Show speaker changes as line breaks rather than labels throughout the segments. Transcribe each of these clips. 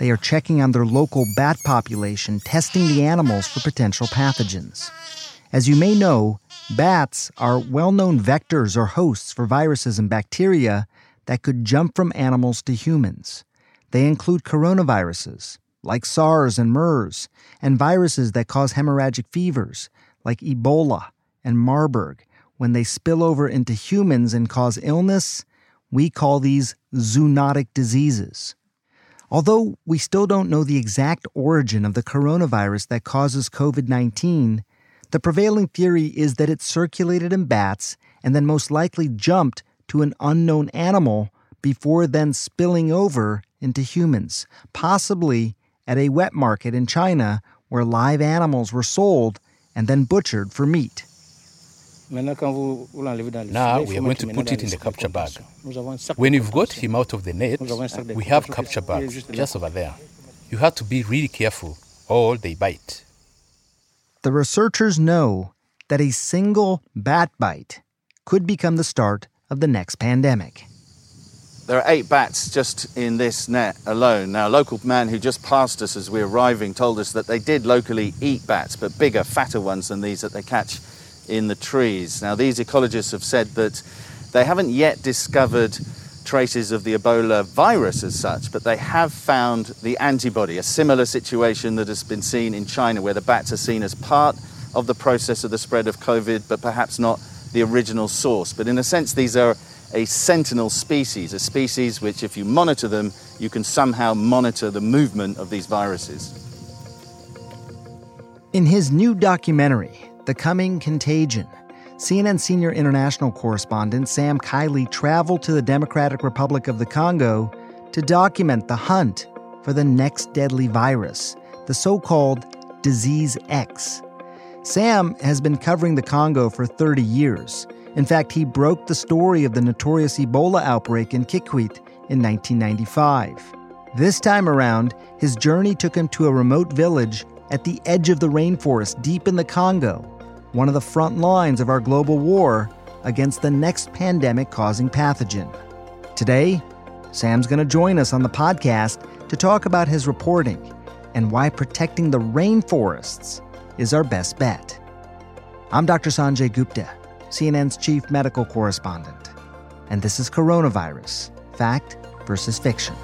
They are checking on their local bat population, testing the animals for potential pathogens. As you may know, bats are well known vectors or hosts for viruses and bacteria that could jump from animals to humans. They include coronaviruses, like SARS and MERS, and viruses that cause hemorrhagic fevers, like Ebola and Marburg. When they spill over into humans and cause illness, we call these zoonotic diseases. Although we still don't know the exact origin of the coronavirus that causes COVID 19, the prevailing theory is that it circulated in bats and then most likely jumped to an unknown animal before then spilling over into humans, possibly at a wet market in China where live animals were sold and then butchered for meat.
Now we are going to put it in the capture bag. When you've got him out of the net, we have capture bags just over there. You have to be really careful, or they bite.
The researchers know that a single bat bite could become the start of the next pandemic.
There are eight bats just in this net alone. Now, a local man who just passed us as we were arriving told us that they did locally eat bats, but bigger, fatter ones than these that they catch in the trees. Now, these ecologists have said that they haven't yet discovered traces of the Ebola virus as such, but they have found the antibody, a similar situation that has been seen in China, where the bats are seen as part of the process of the spread of COVID, but perhaps not the original source. But in a sense, these are a sentinel species, a species which, if you monitor them, you can somehow monitor the movement of these viruses.
In his new documentary, The Coming Contagion, CNN senior international correspondent Sam Kiley traveled to the Democratic Republic of the Congo to document the hunt for the next deadly virus, the so called Disease X. Sam has been covering the Congo for 30 years. In fact, he broke the story of the notorious Ebola outbreak in Kikwit in 1995. This time around, his journey took him to a remote village at the edge of the rainforest deep in the Congo, one of the front lines of our global war against the next pandemic causing pathogen. Today, Sam's going to join us on the podcast to talk about his reporting and why protecting the rainforests is our best bet. I'm Dr. Sanjay Gupta. CNN's chief medical correspondent. And this is Coronavirus Fact versus Fiction.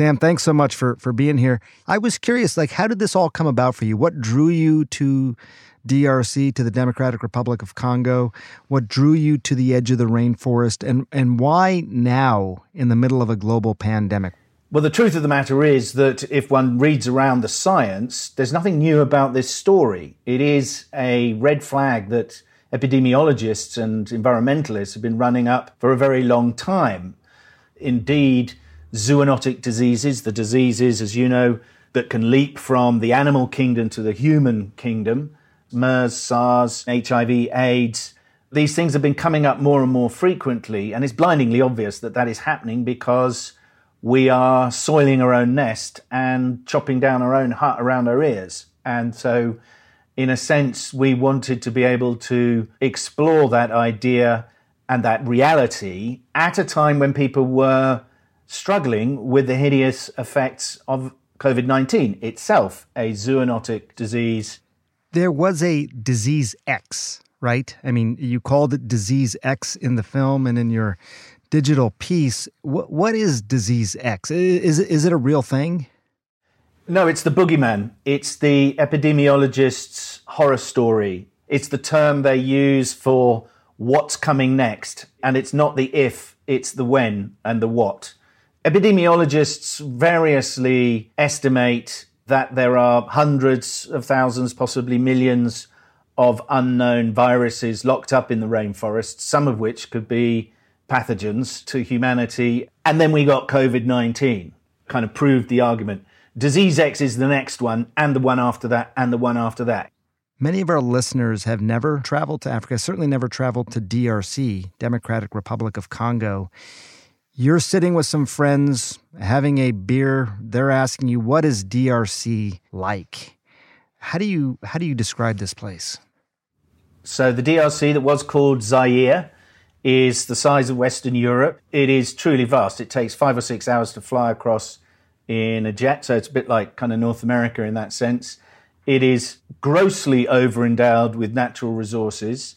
Sam, thanks so much for for being here. I was curious, like, how did this all come about for you? What drew you to DRC, to the Democratic Republic of Congo? What drew you to the edge of the rainforest, and and why now, in the middle of a global pandemic?
Well, the truth of the matter is that if one reads around the science, there's nothing new about this story. It is a red flag that epidemiologists and environmentalists have been running up for a very long time. Indeed, zoonotic diseases, the diseases, as you know, that can leap from the animal kingdom to the human kingdom, MERS, SARS, HIV, AIDS, these things have been coming up more and more frequently. And it's blindingly obvious that that is happening because we are soiling our own nest and chopping down our own hut around our ears. And so, in a sense, we wanted to be able to explore that idea and that reality at a time when people were struggling with the hideous effects of COVID 19 itself, a zoonotic disease.
There was a disease X, right? I mean, you called it disease X in the film and in your digital piece. What, what is Disease X? Is, is it a real thing?
No, it's the boogeyman. It's the epidemiologist's horror story. It's the term they use for what's coming next. And it's not the if, it's the when and the what. Epidemiologists variously estimate that there are hundreds of thousands, possibly millions of unknown viruses locked up in the rainforest, some of which could be pathogens to humanity. And then we got COVID 19, kind of proved the argument. Disease X is the next one, and the one after that, and the one after that.
Many of our listeners have never traveled to Africa, certainly never traveled to DRC, Democratic Republic of Congo. You're sitting with some friends having a beer. They're asking you, what is DRC like? How do you how do you describe this place?
So the DRC that was called Zaire is the size of Western Europe. It is truly vast. It takes five or six hours to fly across in a jet, so it's a bit like kind of North America in that sense. It is grossly overendowed with natural resources.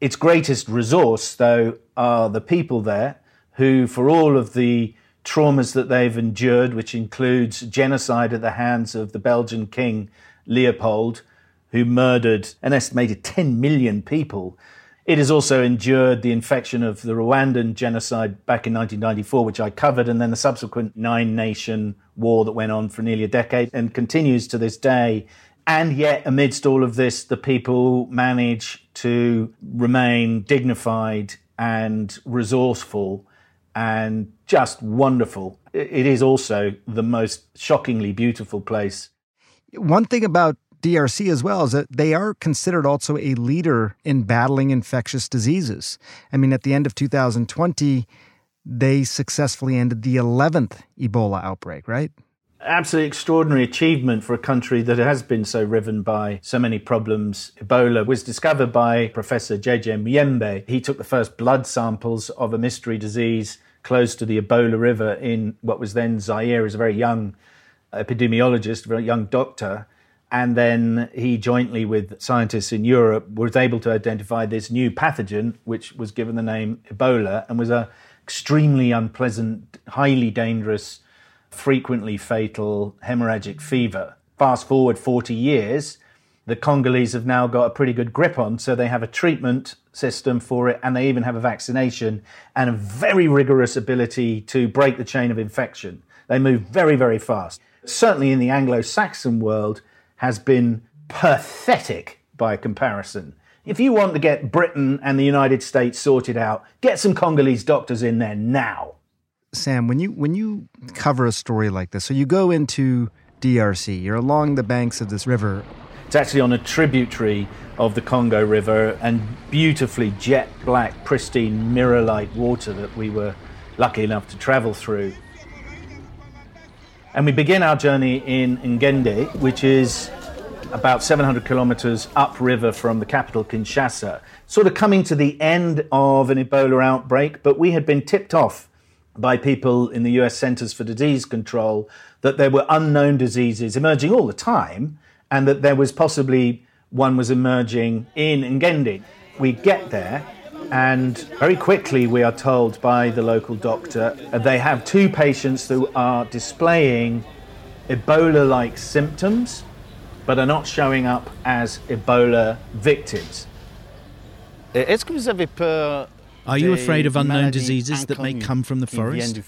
Its greatest resource, though, are the people there who, for all of the traumas that they've endured, which includes genocide at the hands of the Belgian king Leopold, who murdered an estimated 10 million people. It has also endured the infection of the Rwandan genocide back in 1994, which I covered, and then the subsequent nine nation war that went on for nearly a decade and continues to this day. And yet, amidst all of this, the people manage to remain dignified and resourceful and just wonderful. It is also the most shockingly beautiful place.
One thing about DRC as well is that they are considered also a leader in battling infectious diseases. I mean, at the end of 2020, they successfully ended the 11th Ebola outbreak, right?
absolutely extraordinary achievement for a country that has been so riven by so many problems. Ebola was discovered by Professor J.J. Muyembe. He took the first blood samples of a mystery disease close to the Ebola River in what was then Zaire as a very young epidemiologist, a very young doctor. And then he, jointly with scientists in Europe, was able to identify this new pathogen, which was given the name Ebola and was a extremely unpleasant, highly dangerous frequently fatal hemorrhagic fever. Fast forward 40 years, the Congolese have now got a pretty good grip on, so they have a treatment system for it and they even have a vaccination and a very rigorous ability to break the chain of infection. They move very, very fast. Certainly in the Anglo Saxon world, has been pathetic by comparison. If you want to get Britain and the United States sorted out, get some Congolese doctors in there now.
Sam, when you when you cover a story like this, so you go into DRC, you're along the banks of this river.
It's actually on a tributary of the Congo River and beautifully jet black, pristine, mirror like water that we were lucky enough to travel through. And we begin our journey in Ngende, which is about 700 kilometers upriver from the capital, Kinshasa, sort of coming to the end of an Ebola outbreak, but we had been tipped off by people in the US Centers for Disease Control that there were unknown diseases emerging all the time and that there was possibly one was emerging in Ngende. We get there and very quickly we are told by the local doctor uh, they have two patients who are displaying Ebola like symptoms but are not showing up as Ebola victims.
Est-ce que vous
are you afraid of unknown diseases that may come from the forest?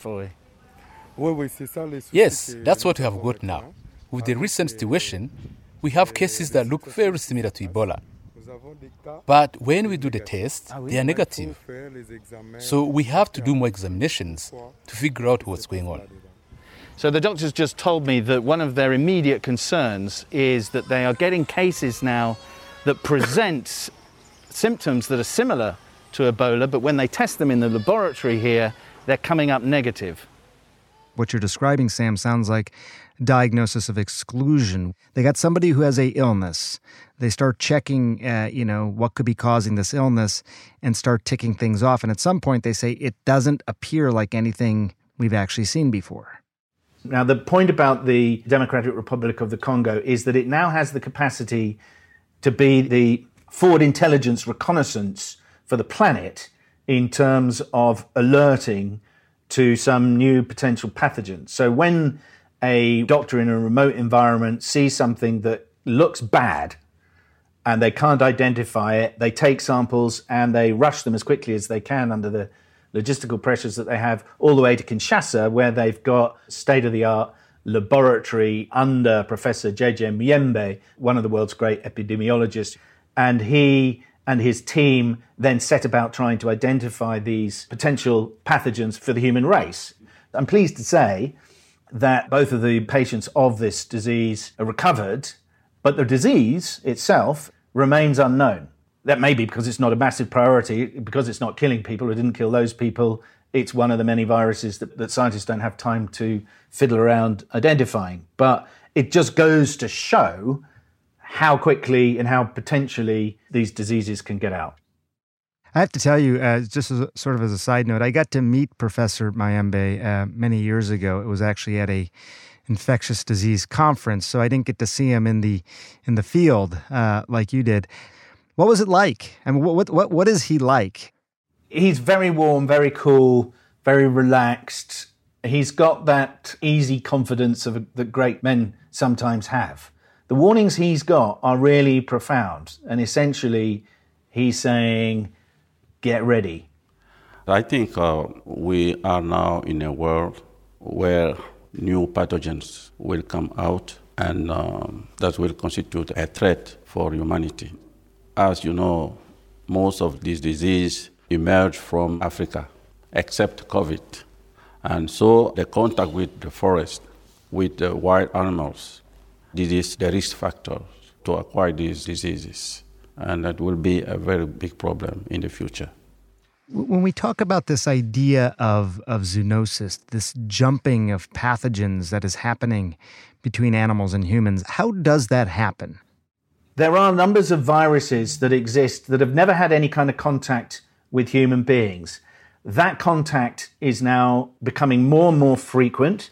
Yes, that's what we have got now. With the recent situation, we have cases that look very similar to Ebola. But when we do the test, they are negative. So we have to do more examinations to figure out what's going on.
So the doctors just told me that one of their immediate concerns is that they are getting cases now that present symptoms that are similar to Ebola, but when they test them in the laboratory here, they're coming up negative.
What you're describing, Sam, sounds like diagnosis of exclusion. They got somebody who has a illness. They start checking, uh, you know, what could be causing this illness, and start ticking things off. And at some point, they say it doesn't appear like anything we've actually seen before.
Now, the point about the Democratic Republic of the Congo is that it now has the capacity to be the forward intelligence reconnaissance for the planet in terms of alerting to some new potential pathogens. So when a doctor in a remote environment sees something that looks bad and they can't identify it, they take samples and they rush them as quickly as they can under the logistical pressures that they have all the way to Kinshasa, where they've got state of the art laboratory under Professor J.J. Muyembe, one of the world's great epidemiologists. And he and his team then set about trying to identify these potential pathogens for the human race. I'm pleased to say that both of the patients of this disease are recovered, but the disease itself remains unknown. That may be because it's not a massive priority, because it's not killing people, it didn't kill those people. It's one of the many viruses that, that scientists don't have time to fiddle around identifying. But it just goes to show how quickly and how potentially these diseases can get out.
I have to tell you, uh, just as a, sort of as a side note, I got to meet Professor Muyembe uh, many years ago. It was actually at a infectious disease conference, so I didn't get to see him in the in the field uh, like you did. What was it like? I mean, what what what is he like?
He's very warm, very cool, very relaxed. He's got that easy confidence of that great men sometimes have. The warnings he's got are really profound, and essentially, he's saying, "Get ready."
I think uh, we are now in a world where new pathogens will come out, and um, that will constitute a threat for humanity. As you know, most of these diseases emerge from Africa, except COVID. And so the contact with the forest, with the wild animals, this is the risk factor to acquire these diseases. And that will be a very big problem in the future.
When we talk about this idea of, of zoonosis, this jumping of pathogens that is happening between animals and humans, how does that happen?
There are numbers of viruses that exist that have never had any kind of contact with human beings. That contact is now becoming more and more frequent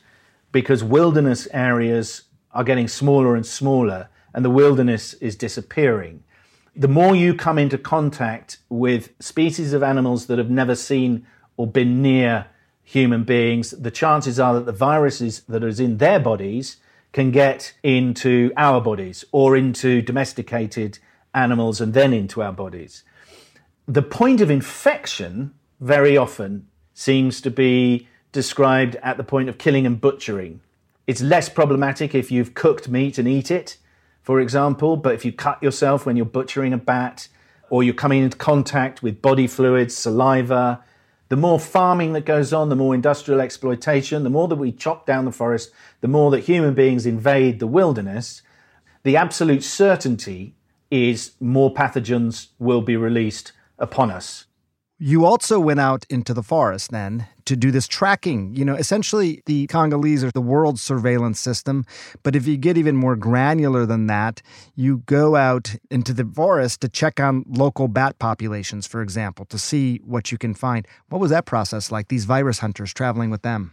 because wilderness areas are getting smaller and smaller and the wilderness is disappearing. The more you come into contact with species of animals that have never seen or been near human beings, the chances are that the viruses that are in their bodies can get into our bodies or into domesticated animals and then into our bodies. The point of infection very often seems to be described at the point of killing and butchering. It's less problematic if you've cooked meat and eat it, for example, but if you cut yourself when you're butchering a bat, or you're coming into contact with body fluids, saliva, the more farming that goes on, the more industrial exploitation, the more that we chop down the forest, the more that human beings invade the wilderness, the absolute certainty is more pathogens will be released upon us.
You also went out into the forest then to do this tracking. You know, essentially, the Congolese are the world's surveillance system. But if you get even more granular than that, you go out into the forest to check on local bat populations, for example, to see what you can find. What was that process like, these virus hunters traveling with them?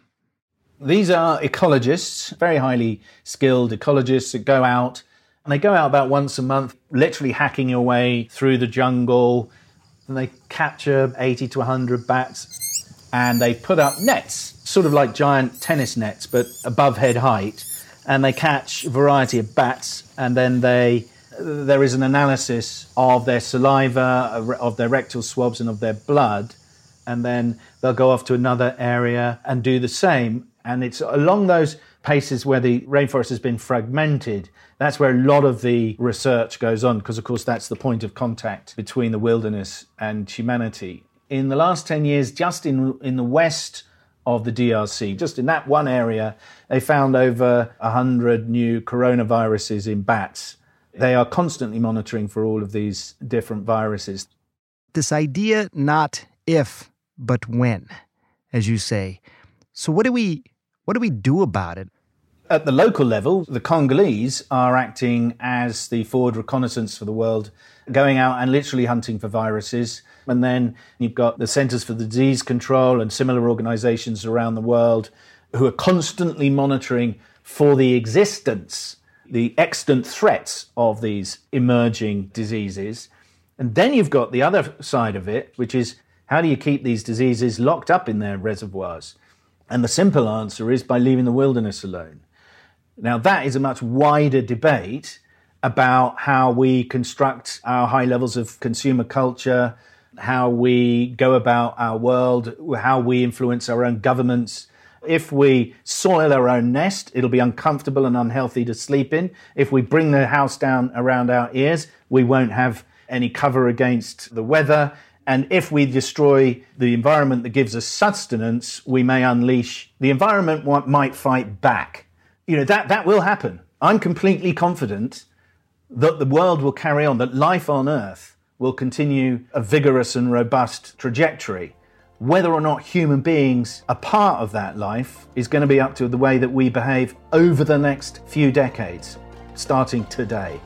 These are ecologists, very highly skilled ecologists that go out. And they go out about once a month, literally hacking your way through the jungle and they capture 80 to 100 bats and they put up nets, sort of like giant tennis nets, but above head height. And they catch a variety of bats and then they there is an analysis of their saliva, of their rectal swabs, and of their blood. And then they'll go off to another area and do the same. And it's along those paces where the rainforest has been fragmented that's where a lot of the research goes on, because of course that's the point of contact between the wilderness and humanity. In the last 10 years, just in, in the west of the DRC, just in that one area, they found over 100 new coronaviruses in bats. They are constantly monitoring for all of these different viruses.
This idea, not if, but when, as you say. So what do we what do we do about it?
At the local level, the Congolese are acting as the forward reconnaissance for the world, going out and literally hunting for viruses. And then you've got the Centers for Disease Control and similar organizations around the world who are constantly monitoring for the existence, the extant threats of these emerging diseases. And then you've got the other side of it, which is how do you keep these diseases locked up in their reservoirs? And the simple answer is by leaving the wilderness alone. Now, that is a much wider debate about how we construct our high levels of consumer culture, how we go about our world, how we influence our own governments. If we soil our own nest, it'll be uncomfortable and unhealthy to sleep in. If we bring the house down around our ears, we won't have any cover against the weather. And if we destroy the environment that gives us sustenance, we may unleash the environment might fight back. You know, that, that will happen. I'm completely confident that the world will carry on, that life on Earth will continue a vigorous and robust trajectory. Whether or not human beings are part of that life is going to be up to the way that we behave over the next few decades, starting today.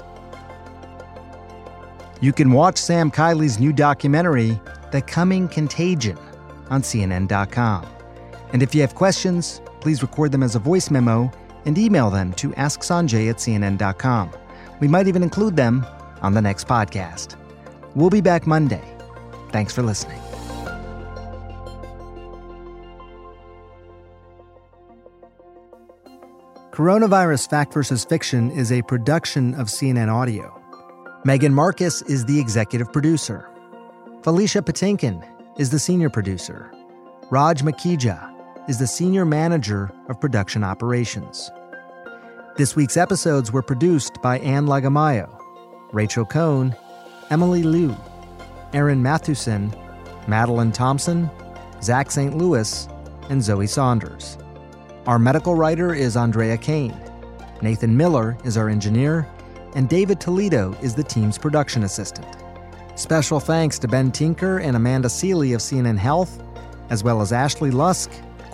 You can watch Sam Kiley's new documentary, The Coming Contagion, on CNN.com. And if you have questions, please record them as a voice memo and email them to asksanjay at CNN.com. We might even include them on the next podcast. We'll be back Monday. Thanks for listening. Coronavirus Fact vs. Fiction is a production of CNN Audio. Megan Marcus is the executive producer. Felicia Patinkin is the senior producer. Raj Makhija is the senior manager of production operations. This week's episodes were produced by Anne Lagamayo, Rachel Cohn, Emily Liu, Aaron Mathewson, Madeline Thompson, Zach St. Louis, and Zoe Saunders. Our medical writer is Andrea Kane. Nathan Miller is our engineer, and David Toledo is the team's production assistant. Special thanks to Ben Tinker and Amanda Sealy of CNN Health, as well as Ashley Lusk,